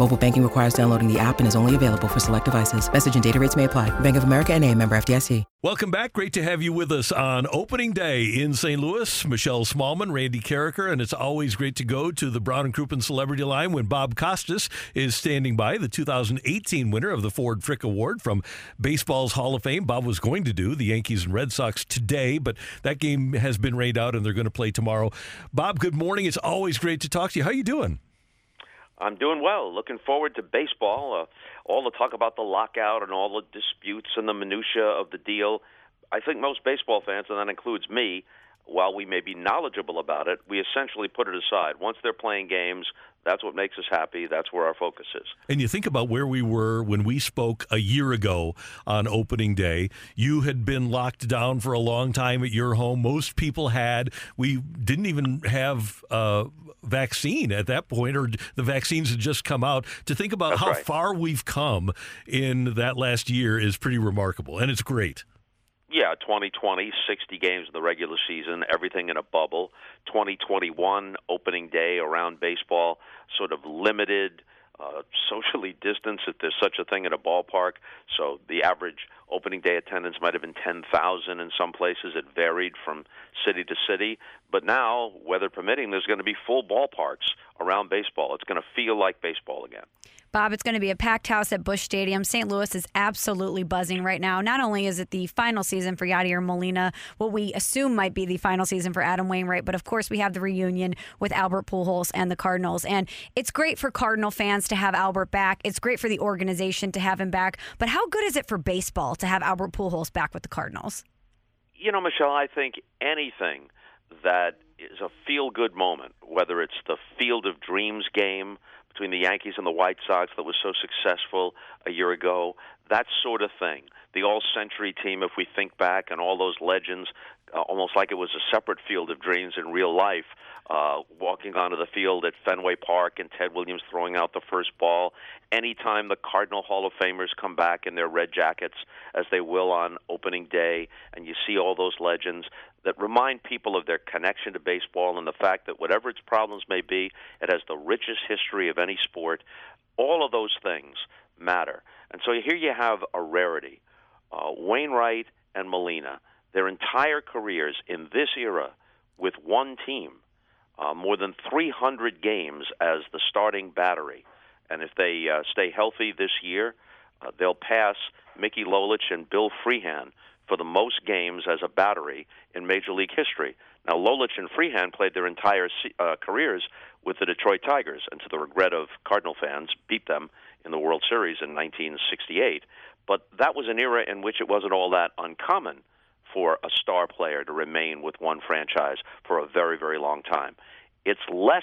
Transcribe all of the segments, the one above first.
Mobile banking requires downloading the app and is only available for select devices. Message and data rates may apply. Bank of America and a member FDIC. Welcome back. Great to have you with us on opening day in St. Louis. Michelle Smallmon, Randy Karraker, and it's always great to go to the Brown and Crouppen Celebrity Line when Bob Costas is standing by, the 2018 winner of the Ford Frick Award from Baseball's Hall of Fame. Bob was going to do the Yankees and Red Sox today, but that game has been rained out and they're going to play tomorrow. Bob, good morning. It's always great to talk to you. How are you doing? I'm doing well. Looking forward to baseball. Uh, all the talk about the lockout and all the disputes and the minutia of the deal. I think most baseball fans, and that includes me, while we may be knowledgeable about it, we essentially put it aside. Once they're playing games, that's what makes us happy. That's where our focus is. And you think about where we were when we spoke a year ago on opening day. You had been locked down for a long time at your home. Most people had. We didn't even have a vaccine at that point, or the vaccines had just come out. To think about That's how right. far we've come in that last year is pretty remarkable, and it's great. Yeah, 2020, 60 games in the regular season, everything in a bubble. 2021, opening day around baseball, sort of limited, uh, socially distanced, if there's such a thing at a ballpark. So the average opening day attendance might have been 10,000 in some places. It varied from city to city. But now, weather permitting, there's going to be full ballparks around baseball. It's going to feel like baseball again. Bob, it's going to be a packed house at Busch Stadium. St. Louis is absolutely buzzing right now. Not only is it the final season for Yadier Molina, what we assume might be the final season for Adam Wainwright, but of course we have the reunion with Albert Pujols and the Cardinals. And it's great for Cardinal fans to have Albert back. It's great for the organization to have him back. But how good is it for baseball to have Albert Pujols back with the Cardinals? You know, Michelle, I think anything that is a feel good moment, whether it's the Field of Dreams game between the Yankees and the White Sox that was so successful a year ago, that sort of thing. The all century team, if we think back, and all those legends, uh, almost like it was a separate field of dreams in real life, uh, walking onto the field at Fenway Park and Ted Williams throwing out the first ball. Anytime the Cardinal Hall of Famers come back in their red jackets, as they will on opening day, and you see all those legends that remind people of their connection to baseball and the fact that whatever its problems may be, it has the richest history of any sport. All of those things matter. And so here you have a rarity. Uh, Wainwright and Molina, their entire careers in this era with one team, uh, more than 300 games as the starting battery. And if they uh, stay healthy this year, uh, they'll pass Mickey Lolich and Bill Freehan for the most games as a battery in Major League history. Now, Lolich and Freehan played their entire uh, careers with the Detroit Tigers, and to the regret of Cardinal fans, beat them in the World Series in 1968. But that was an era in which it wasn't all that uncommon for a star player to remain with one franchise for a very, very long time. It's less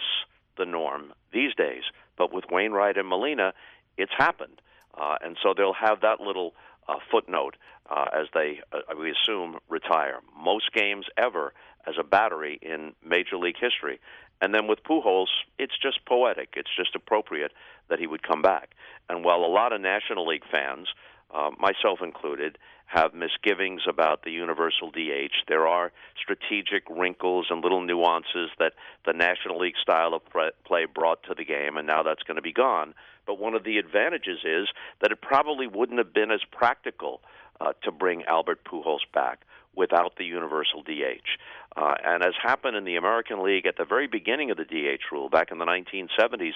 the norm these days, but with Wainwright and Molina, it's happened. Uh, and so they'll have that little uh, footnote uh, as they, uh, we assume, retire. Most games ever as a battery in Major League history. And then with Pujols, it's just poetic. It's just appropriate that he would come back. And while a lot of National League fans, uh, myself included, have misgivings about the universal DH. There are strategic wrinkles and little nuances that the National League style of play brought to the game, and now that's going to be gone. But one of the advantages is that it probably wouldn't have been as practical uh, to bring Albert Pujols back without the universal DH. Uh, and as happened in the American League at the very beginning of the DH rule back in the 1970s,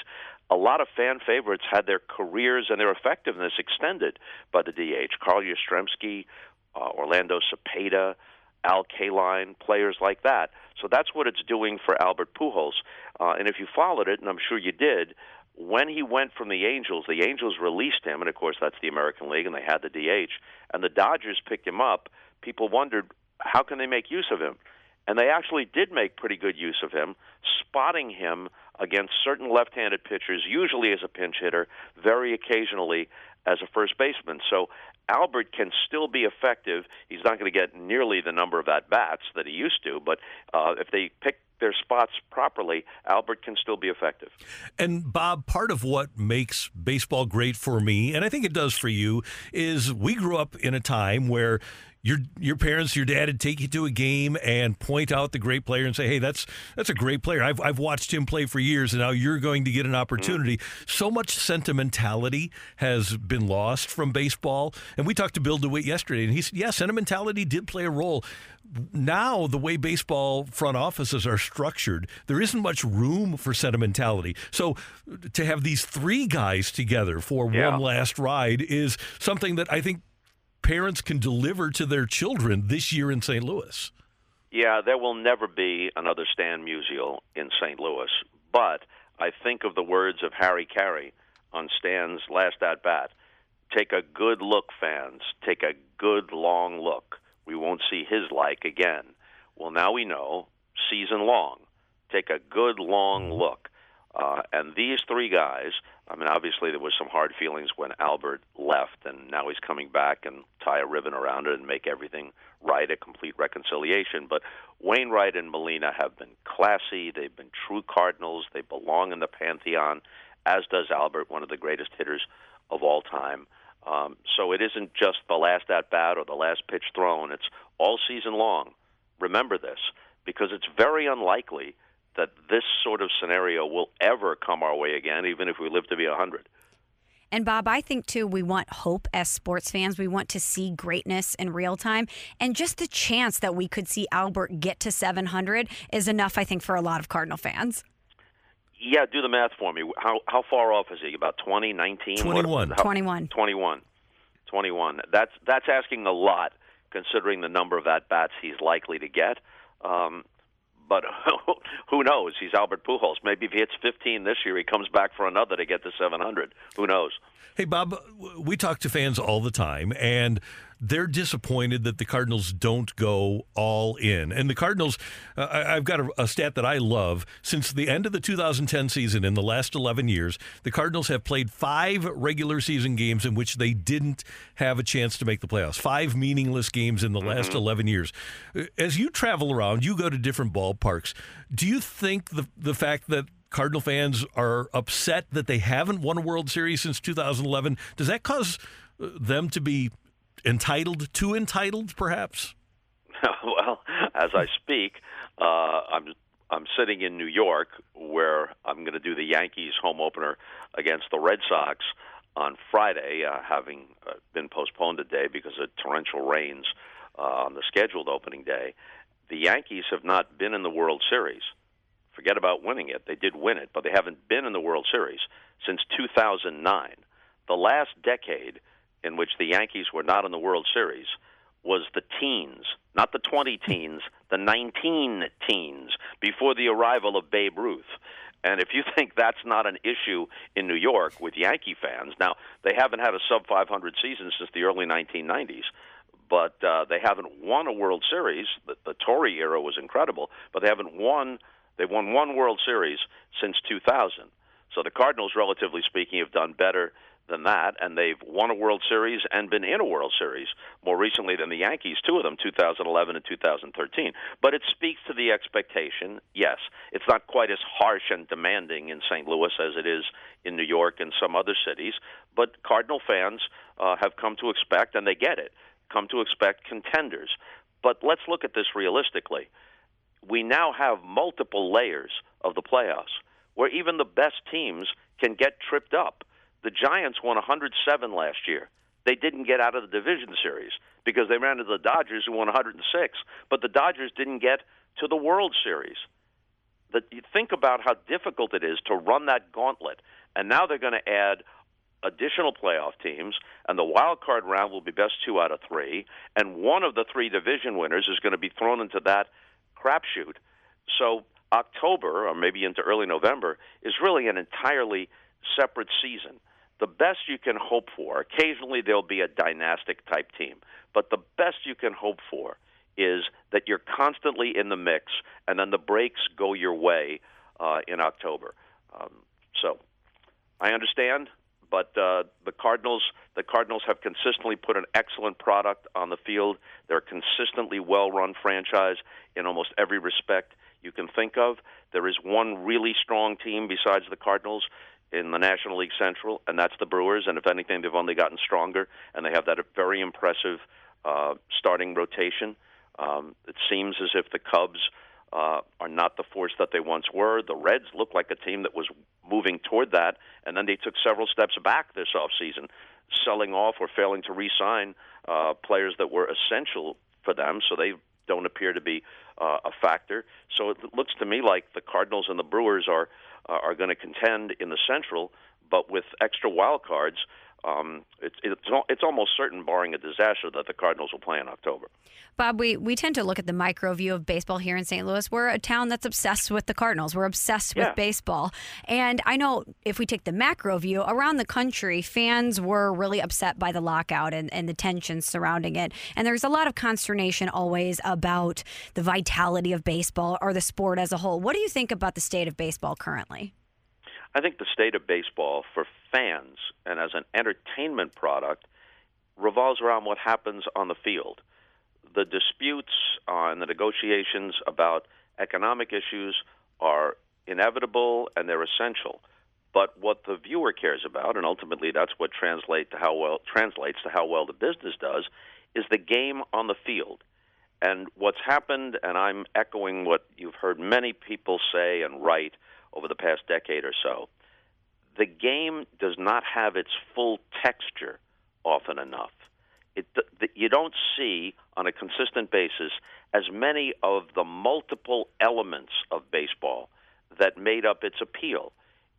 a lot of fan favorites had their careers and their effectiveness extended by the DH. Carl Yastrzemski, uh, Orlando Cepeda, Al Kaline, players like that. So that's what it's doing for Albert Pujols. Uh, and if you followed it, and I'm sure you did, when he went from the Angels, the Angels released him, and of course that's the American League, and they had the DH, and the Dodgers picked him up. People wondered how can they make use of him, and they actually did make pretty good use of him, spotting him against certain left-handed pitchers, usually as a pinch hitter, very occasionally as a first baseman. So Albert can still be effective. He's not going to get nearly the number of at bats that he used to, but uh, if they pick their spots properly, Albert can still be effective. And Bob, part of what makes baseball great for me, and I think it does for you, is we grew up in a time where your your parents, your dad would take you to a game and point out the great player and say, "Hey, that's that's a great player. I've I've watched him play for years, and now you're going to get an opportunity." Mm-hmm. So much sentimentality has been lost from baseball, and we talked to Bill DeWitt yesterday, and he said, "Yeah, sentimentality did play a role." Now, the way baseball front offices are structured, there isn't much room for sentimentality. So, to have these three guys together for yeah. one last ride is something that I think parents can deliver to their children this year in St. Louis. Yeah, there will never be another Stan Musial in St. Louis, but I think of the words of Harry Caray on Stan's last at bat. Take a good look, fans. Take a good long look. We won't see his like again. Well, now we know, season long. Take a good long look. Uh, and these three guys, I mean, obviously there was some hard feelings when Albert left, and now he's coming back and tie a ribbon around it and make everything right, a complete reconciliation. But Wainwright and Molina have been classy. They've been true Cardinals. They belong in the pantheon, as does Albert, one of the greatest hitters of all time. Um, so it isn't just the last at bat or the last pitch thrown. It's all season long. Remember this, because it's very unlikely that this sort of scenario will ever come our way again, even if we live to be 100. And Bob, I think too, we want hope as sports fans. We want to see greatness in real time. And just the chance that we could see Albert get to 700 is enough, I think, for a lot of Cardinal fans. Yeah, do the math for me. How how far off is he? About 20, 19? 21. What, how, 21. 21. 21. That's, that's asking a lot considering the number of at bats he's likely to get. Um, but who knows? He's Albert Pujols. Maybe if he hits 15 this year, he comes back for another to get to 700. Who knows? Hey, Bob, we talk to fans all the time, and they're disappointed that the Cardinals don't go all in. And the Cardinals, uh, I've got a, a, stat that I love. Since the end of the 2010 season, in the last 11 years, the Cardinals have played five regular season games in which they didn't have a chance to make the playoffs. Five meaningless games in the mm-hmm. last 11 years. As you travel around, you go to different ballparks. Do you think the the fact that Cardinal fans are upset that they haven't won a World Series since 2011. Does that cause uh, them to be entitled, too entitled, perhaps? well, as I speak, uh, I'm I'm sitting in New York where I'm going to do the Yankees home opener against the Red Sox on Friday, uh, having uh, been postponed a day because of torrential rains uh, on the scheduled opening day. The Yankees have not been in the World Series. Forget about winning it. They did win it, but they haven't been in the World Series since 2009. The last decade in which the Yankees were not in the World Series was the teens, not the 20 teens, the 19 teens before the arrival of Babe Ruth. And if you think that's not an issue in New York with Yankee fans, now they haven't had a sub 500 season since the early 1990s, but uh, they haven't won a World Series. The, the Torre era was incredible, but they haven't won. They've won one World Series since 2000. So the Cardinals, relatively speaking, have done better than that, and they've won a World Series and been in a World Series more recently than the Yankees, two of them, 2011 and 2013. But it speaks to the expectation. Yes, it's not quite as harsh and demanding in St. Louis as it is in New York and some other cities, but Cardinal fans uh, have come to expect, and they get it, come to expect contenders. But let's look at this realistically. We now have multiple layers of the playoffs where even the best teams can get tripped up the Giants won 107 last year. They didn't get out of the division series because they ran into the Dodgers who won 106, but the Dodgers didn't get to the World Series. That you think about how difficult it is to run that gauntlet, and now they're going to add additional playoff teams, and the wild card round will be best two out of three, and one of the three division winners is going to be thrown into that crapshoot. So October, or maybe into early November, is really an entirely separate season the best you can hope for, occasionally there'll be a dynastic type team, but the best you can hope for is that you're constantly in the mix and then the breaks go your way uh, in October. Um, so I understand, but uh, the Cardinals the Cardinals have consistently put an excellent product on the field. They're a consistently well-run franchise in almost every respect you can think of. There is one really strong team besides the Cardinals in the National League Central, and that's the Brewers. And if anything, they've only gotten stronger, and they have that very impressive uh, starting rotation. Um, it seems as if the Cubs uh, are not the force that they once were. The Reds look like a team that was moving toward that, and then they took several steps back this offseason, selling off or failing to re-sign uh, players that were essential for them. So they don't appear to be uh, a factor. So it looks to me like the Cardinals and the Brewers are Uh, are going to contend in the Central, but with extra wild cards um, it's it's it's almost certain, barring a disaster, that the Cardinals will play in October. Bob, we we tend to look at the micro view of baseball here in St. Louis. We're a town that's obsessed with the Cardinals. We're obsessed with baseball, and I know if we take the macro view around the country, fans were really upset by the lockout and, and the tensions surrounding it. And there's a lot of consternation always about the vitality of baseball or the sport as a whole. What do you think about the state of baseball currently? I think the state of baseball for fans and as an entertainment product revolves around what happens on the field. The disputes uh, and the negotiations about economic issues are inevitable and they're essential. But what the viewer cares about, and ultimately that's what translate to how well translates to how well the business does, is the game on the field. And what's happened, and I'm echoing what you've heard many people say and write over the past decade or so, the game does not have its full texture often enough. It, you don't see on a consistent basis as many of the multiple elements of baseball that made up its appeal.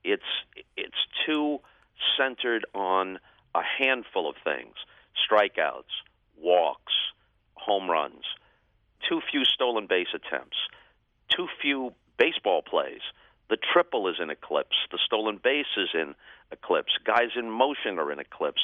It's it's too centered on a handful of things: strikeouts, walks, home runs, too few stolen base attempts, too few baseball plays. The triple is in eclipse. The stolen base is in eclipse. Guys in motion are in eclipse.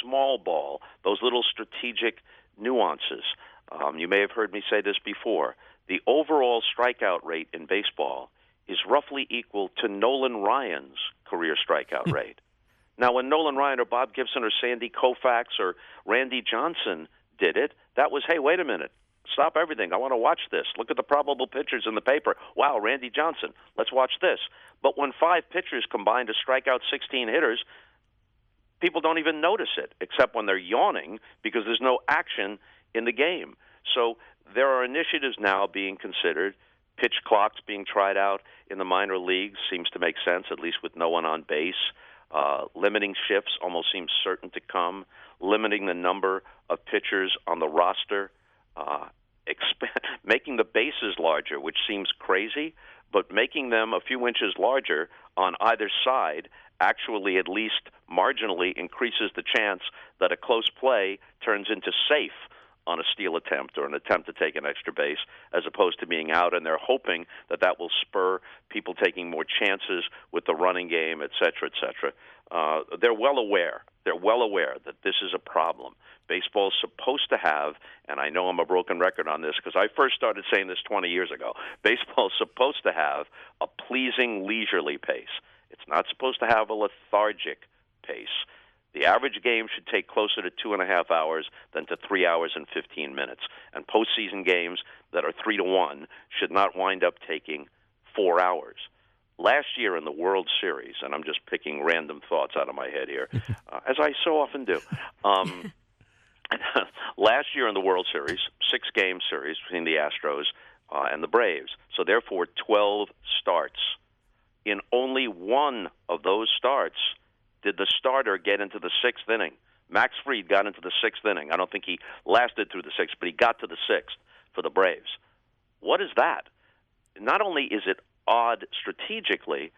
Small ball, those little strategic nuances. Um, you may have heard me say this before. The overall strikeout rate in baseball is roughly equal to Nolan Ryan's career strikeout hmm. rate. Now, when Nolan Ryan or Bob Gibson or Sandy Koufax or Randy Johnson did it, that was, hey, wait a minute. Stop everything. I want to watch this. Look at the probable pitchers in the paper. Wow, Randy Johnson. Let's watch this. But when five pitchers combine to strike out 16 hitters, people don't even notice it, except when they're yawning because there's no action in the game. So there are initiatives now being considered. Pitch clocks being tried out in the minor leagues seems to make sense, at least with no one on base. Uh, limiting shifts almost seems certain to come. Limiting the number of pitchers on the roster uh, exp- making the bases larger, which seems crazy, but making them a few inches larger on either side actually at least marginally increases the chance that a close play turns into safe on a steal attempt or an attempt to take an extra base as opposed to being out and they're hoping that that will spur people taking more chances with the running game et cetera et cetera. Uh, they're well aware they're well aware that this is a problem Baseball is supposed to have, and I know I'm a broken record on this because I first started saying this 20 years ago. Baseball is supposed to have a pleasing, leisurely pace. It's not supposed to have a lethargic pace. The average game should take closer to two and a half hours than to three hours and 15 minutes. And postseason games that are three to one should not wind up taking four hours. Last year in the World Series, and I'm just picking random thoughts out of my head here, uh, as I so often do. Um, last year in the World Series, six game series between the Astros uh, and the Braves. So therefore, 12 starts. In only one of those starts did the starter get into the sixth inning. Max Fried got into the sixth inning. I don't think he lasted through the sixth, but he got to the sixth for the Braves. What is that? Not only is it odd strategically,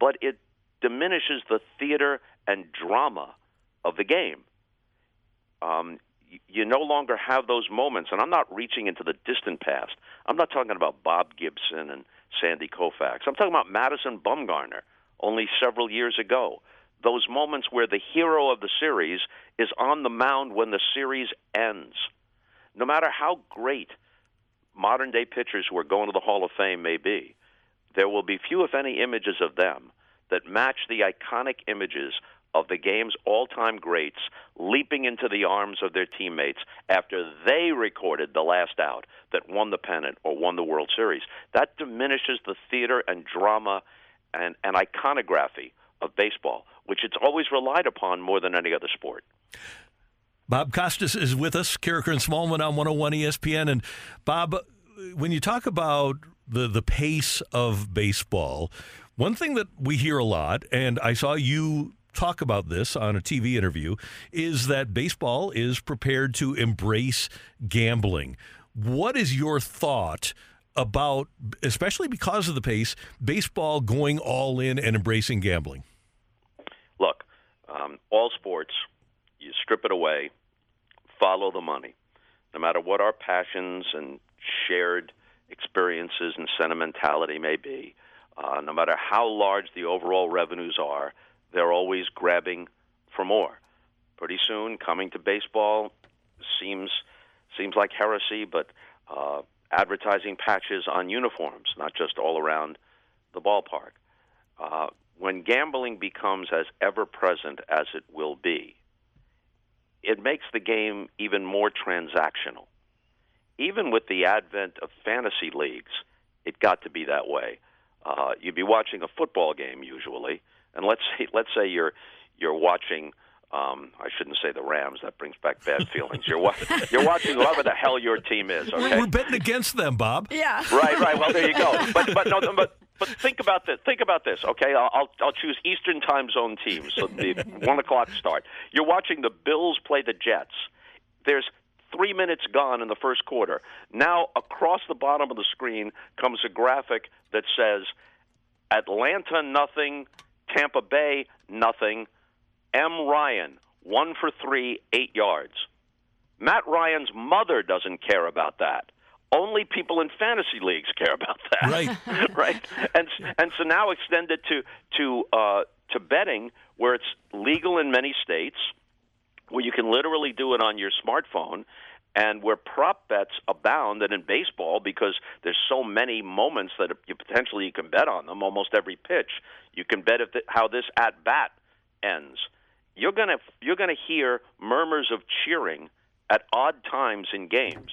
but it diminishes the theater and drama of the game. Um, you no longer have those moments. And I'm not reaching into the distant past. I'm not talking about Bob Gibson and Sandy Koufax. I'm talking about Madison Bumgarner only several years ago. those moments where the hero of the series is on the mound when the series ends. No matter how great modern day pitchers who are going to the Hall of Fame may be, there will be few, if any, images of them that match the iconic images of the game's all time greats leaping into the arms of their teammates after they recorded the last out that won the pennant or won the World Series. That diminishes the theater and drama and, and iconography of baseball, which it's always relied upon more than any other sport. Bob Costas is with us, Karraker and Smallmon on 101 ESPN. And Bob, when you talk about the, the pace of baseball, one thing that we hear a lot, and I saw you talk about this on a TV interview, is that baseball is prepared to embrace gambling. What is your thought about, especially because of the pace, baseball going all in and embracing gambling? Look, um, all sports, you strip it away, follow the money. No matter what our passions and shared experiences and sentimentality may be, uh, no matter how large the overall revenues are, they're always grabbing for more. Pretty soon, coming to baseball seems seems like heresy, but uh, advertising patches on uniforms, not just all around the ballpark. Uh, when gambling becomes as ever present as it will be, it makes the game even more transactional. Even with the advent of fantasy leagues, it got to be that way. Uh, you'd be watching a football game usually, and let's say let's say you're you're watching. Um, I shouldn't say the Rams. That brings back bad feelings. You're wa- you're watching whoever the hell your team is. Okay, we're betting against them, Bob. Yeah. Right, right. Well, there you go. But but no, but but think about this. Think about this. Okay, I'll I'll, I'll choose Eastern Time Zone teams. So the one o'clock start. You're watching the Bills play the Jets. There's three minutes gone in the first quarter. Now across the bottom of the screen comes a graphic that says Atlanta nothing, Tampa Bay, nothing. M. Ryan, one for three, eight yards. Matt Ryan's mother doesn't care about that. Only people in fantasy leagues care about that. Right. right. And and so now extend it to to uh, to betting, where it's legal in many states, where you can literally do it on your smartphone, and where prop bets abound and in baseball because there's so many moments that you potentially you can bet on them almost every pitch you can bet if the, how this at bat ends. You're going to you're going to hear murmurs of cheering at odd times in games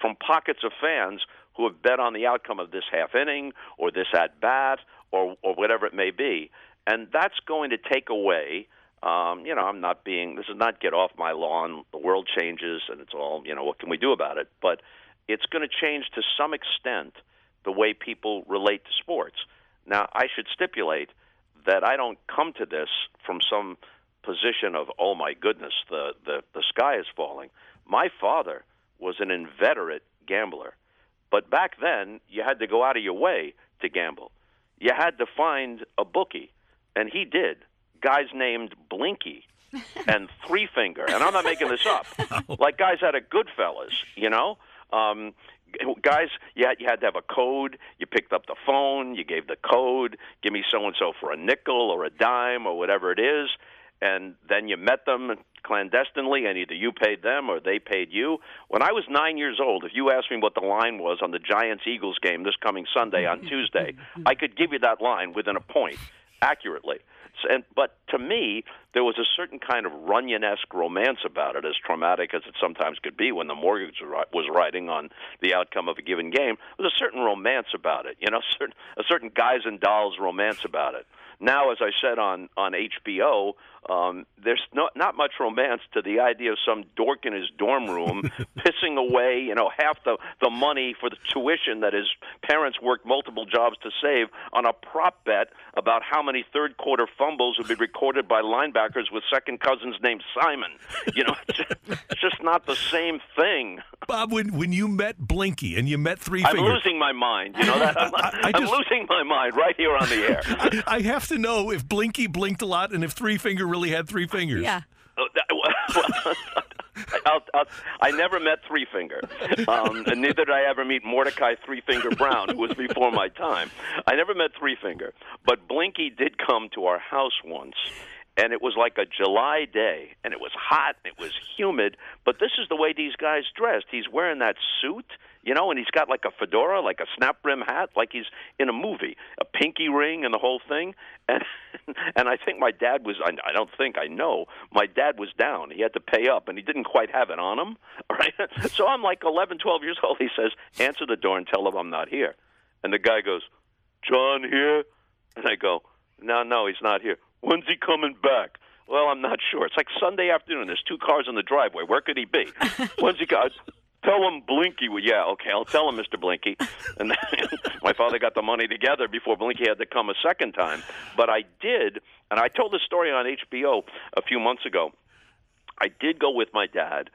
from pockets of fans who have bet on the outcome of this half inning or this at bat or or whatever it may be. And that's going to take away um, you know, I'm not being. This is not get off my lawn. The world changes, and it's all. You know, what can we do about it? But it's going to change to some extent the way people relate to sports. Now, I should stipulate that I don't come to this from some position of, oh my goodness, the the, the sky is falling. My father was an inveterate gambler, but back then you had to go out of your way to gamble. You had to find a bookie, and he did guys named Blinky and Three Finger, and I'm not making this up. Like guys out of Goodfellas, you know. Um, guys, you had, you had to have a code. You picked up the phone, you gave the code. Give me so and so for a nickel or a dime or whatever it is, and then you met them clandestinely, and either you paid them or they paid you. When I was nine years old, if you asked me what the line was on the Giants Eagles game this coming Sunday on Tuesday, I could give you that line within a point accurately. And but to me, there was a certain kind of Runyon-esque romance about it, as traumatic as it sometimes could be when the mortgage was riding on the outcome of a given game. There was a certain romance about it, you know, certain, a certain guys and dolls romance about it. Now, as I said on on HBO, um, there's not not much romance to the idea of some dork in his dorm room pissing away, you know, half the the money for the tuition that his parents worked multiple jobs to save on a prop bet about how many third quarter fumbles would be recorded by linebackers with second cousins named Simon. You know, it's just, it's just not the same thing. Bob, when when you met Blinky and you met Three I'm Finger, losing my mind. You know that I'm, I- I I'm just- losing my mind right here on the air. I, I have to know if Blinky blinked a lot and if Three Finger really had three fingers. Yeah. Oh, I'll, I'll, I never met Three Finger, um, and neither did I ever meet Mordecai Three Finger Brown, who was before my time. I never met Three Finger, but Blinky did come to our house once, and it was like a July day, and it was hot, and it was humid. But this is the way these guys dressed. He's wearing that suit, you know, and he's got like a fedora, like a snap brim hat, like he's in a movie, a pinky ring, and the whole thing. And and I think my dad was. I, I don't think I know. My dad was down. He had to pay up, and he didn't quite have it on him. right? so I'm like 11, 12 years old. He says, "Answer the door and tell them I'm not here." And the guy goes, "John here?" And I go, "No, no, he's not here." When's he coming back? Well, I'm not sure. It's like Sunday afternoon. There's two cars in the driveway. Where could he be? When's he got? Tell him Blinky. Well, yeah, okay, I'll tell him, Mr. Blinky. And then my father got the money together before Blinky had to come a second time. But I did, and I told the story on HBO a few months ago. I did go with my dad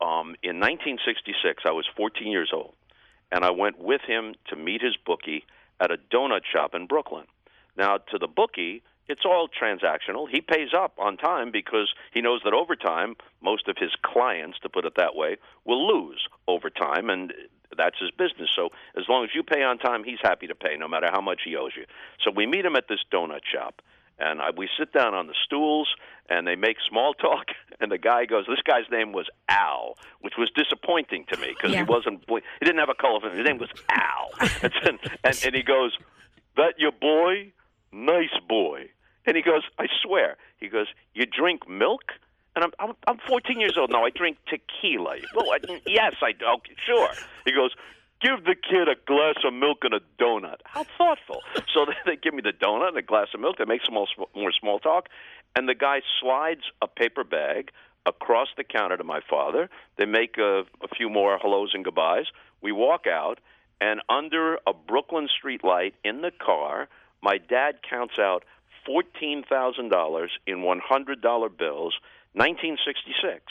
um, in 1966. I was 14 years old, and I went with him to meet his bookie at a donut shop in Brooklyn. Now, to the bookie, it's all transactional. He pays up on time because he knows that over time, most of his clients, to put it that way, will lose over time, and that's his business. So as long as you pay on time, he's happy to pay, no matter how much he owes you. So we meet him at this donut shop, and I, we sit down on the stools, and they make small talk. And the guy goes, "This guy's name was Al," which was disappointing to me because Yeah. he wasn't. He didn't have a color. His name was Al, and, and, and he goes, "That your boy? Nice boy." And he goes, I swear. He goes, you drink milk? And I'm I'm, I'm 14 years old now. I drink tequila. I, yes, I do. Okay, sure. He goes, give the kid a glass of milk and a donut. How thoughtful. So they, give me the donut and a glass of milk. They make some more, more small talk, and the guy slides a paper bag across the counter to my father. They make a, a few more hellos and goodbyes. We walk out, and under a Brooklyn street light in the car, my dad counts out fourteen thousand dollars in one hundred dollar bills, nineteen sixty six.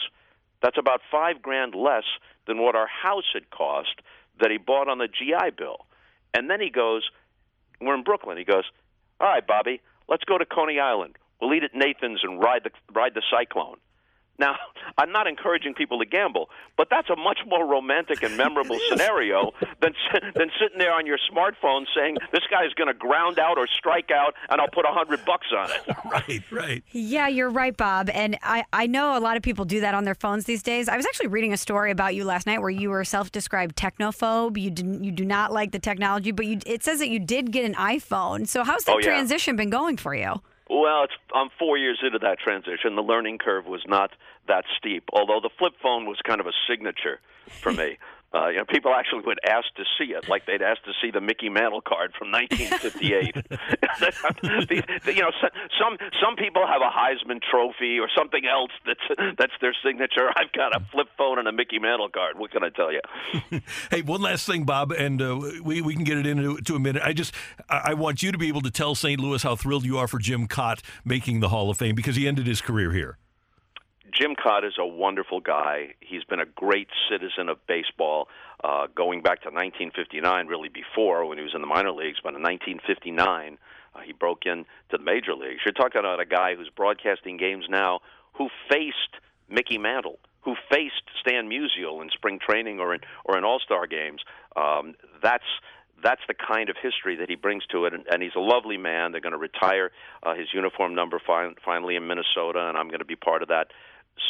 That's about five grand less than what our house had cost that he bought on the GI Bill. And then he goes, "We're in Brooklyn." He goes, "All right, Bobby, let's go to Coney Island. We'll eat at Nathan's and ride the ride the cyclone." Now, I'm not encouraging people to gamble, but that's a much more romantic and memorable scenario than than sitting there on your smartphone saying this guy's going to ground out or strike out, and I'll put a hundred bucks on it. Right, right. Yeah, you're right, Bob. And I, I know a lot of people do that on their phones these days. I was actually reading a story about you last night where you were self-described technophobe. You didn't you do not like the technology, but you it says that you did get an iPhone. So how's that Oh, yeah. transition been going for you? Well, it's, I'm four years into that transition. The learning curve was not that steep, although the flip phone was kind of a signature for me. Uh, you know, people actually would ask to see it, like they'd ask to see the Mickey Mantle card from 1958. These- you know, some some people have a Heisman Trophy or something else that's that's their signature. I've got a flip phone and a Mickey Mantle card. What can I tell you? Hey, one last thing, Bob, and uh, we, we can get it into to a minute. I just I I want you to be able to tell St. Louis how thrilled you are for Jim Kaat making the Hall of Fame because he ended his career here. Jim Kaat is a wonderful guy. He's been a great citizen of baseball, uh, going back to 1959, really before when he was in the minor leagues. But in 1959, uh, he broke into the major leagues. You're talking about a guy who's broadcasting games now who faced Mickey Mantle, who faced Stan Musial in spring training or in or in All Star games. Um, that's that's the kind of history that he brings to it, and, and he's a lovely man. They're going to retire uh, his uniform number fin- finally in Minnesota, and I'm going to be part of that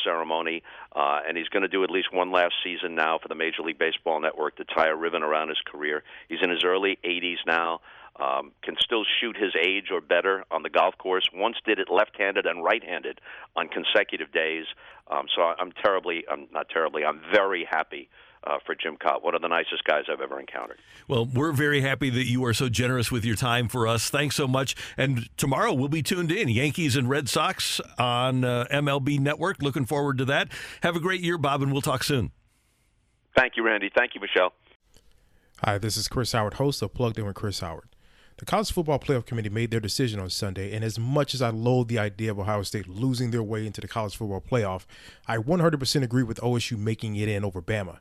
ceremony. Uh, and he's going to do at least one last season now for the Major League Baseball Network to tie a ribbon around his career. He's in his early 80s now. Um, can still shoot his age or better on the golf course. Once did it left-handed and right-handed on consecutive days. Um, so I'm terribly, I'm not terribly, I'm very happy uh, for Jim Kaat. One of the nicest guys I've ever encountered. Well, we're very happy that you are so generous with your time for us. Thanks so much. And tomorrow we'll be tuned in Yankees and Red Sox on uh, MLB Network. Looking forward to that. Have a great year, Bob, and we'll talk soon. Thank you, Randy. Thank you, Michelle. Hi, this is Chris Howard, host of Plugged In with Chris Howard. The College Football Playoff Committee made their decision on Sunday, and as much as I loathe the idea of Ohio State losing their way into the College Football Playoff, I 100% agree with OSU making it in over Bama.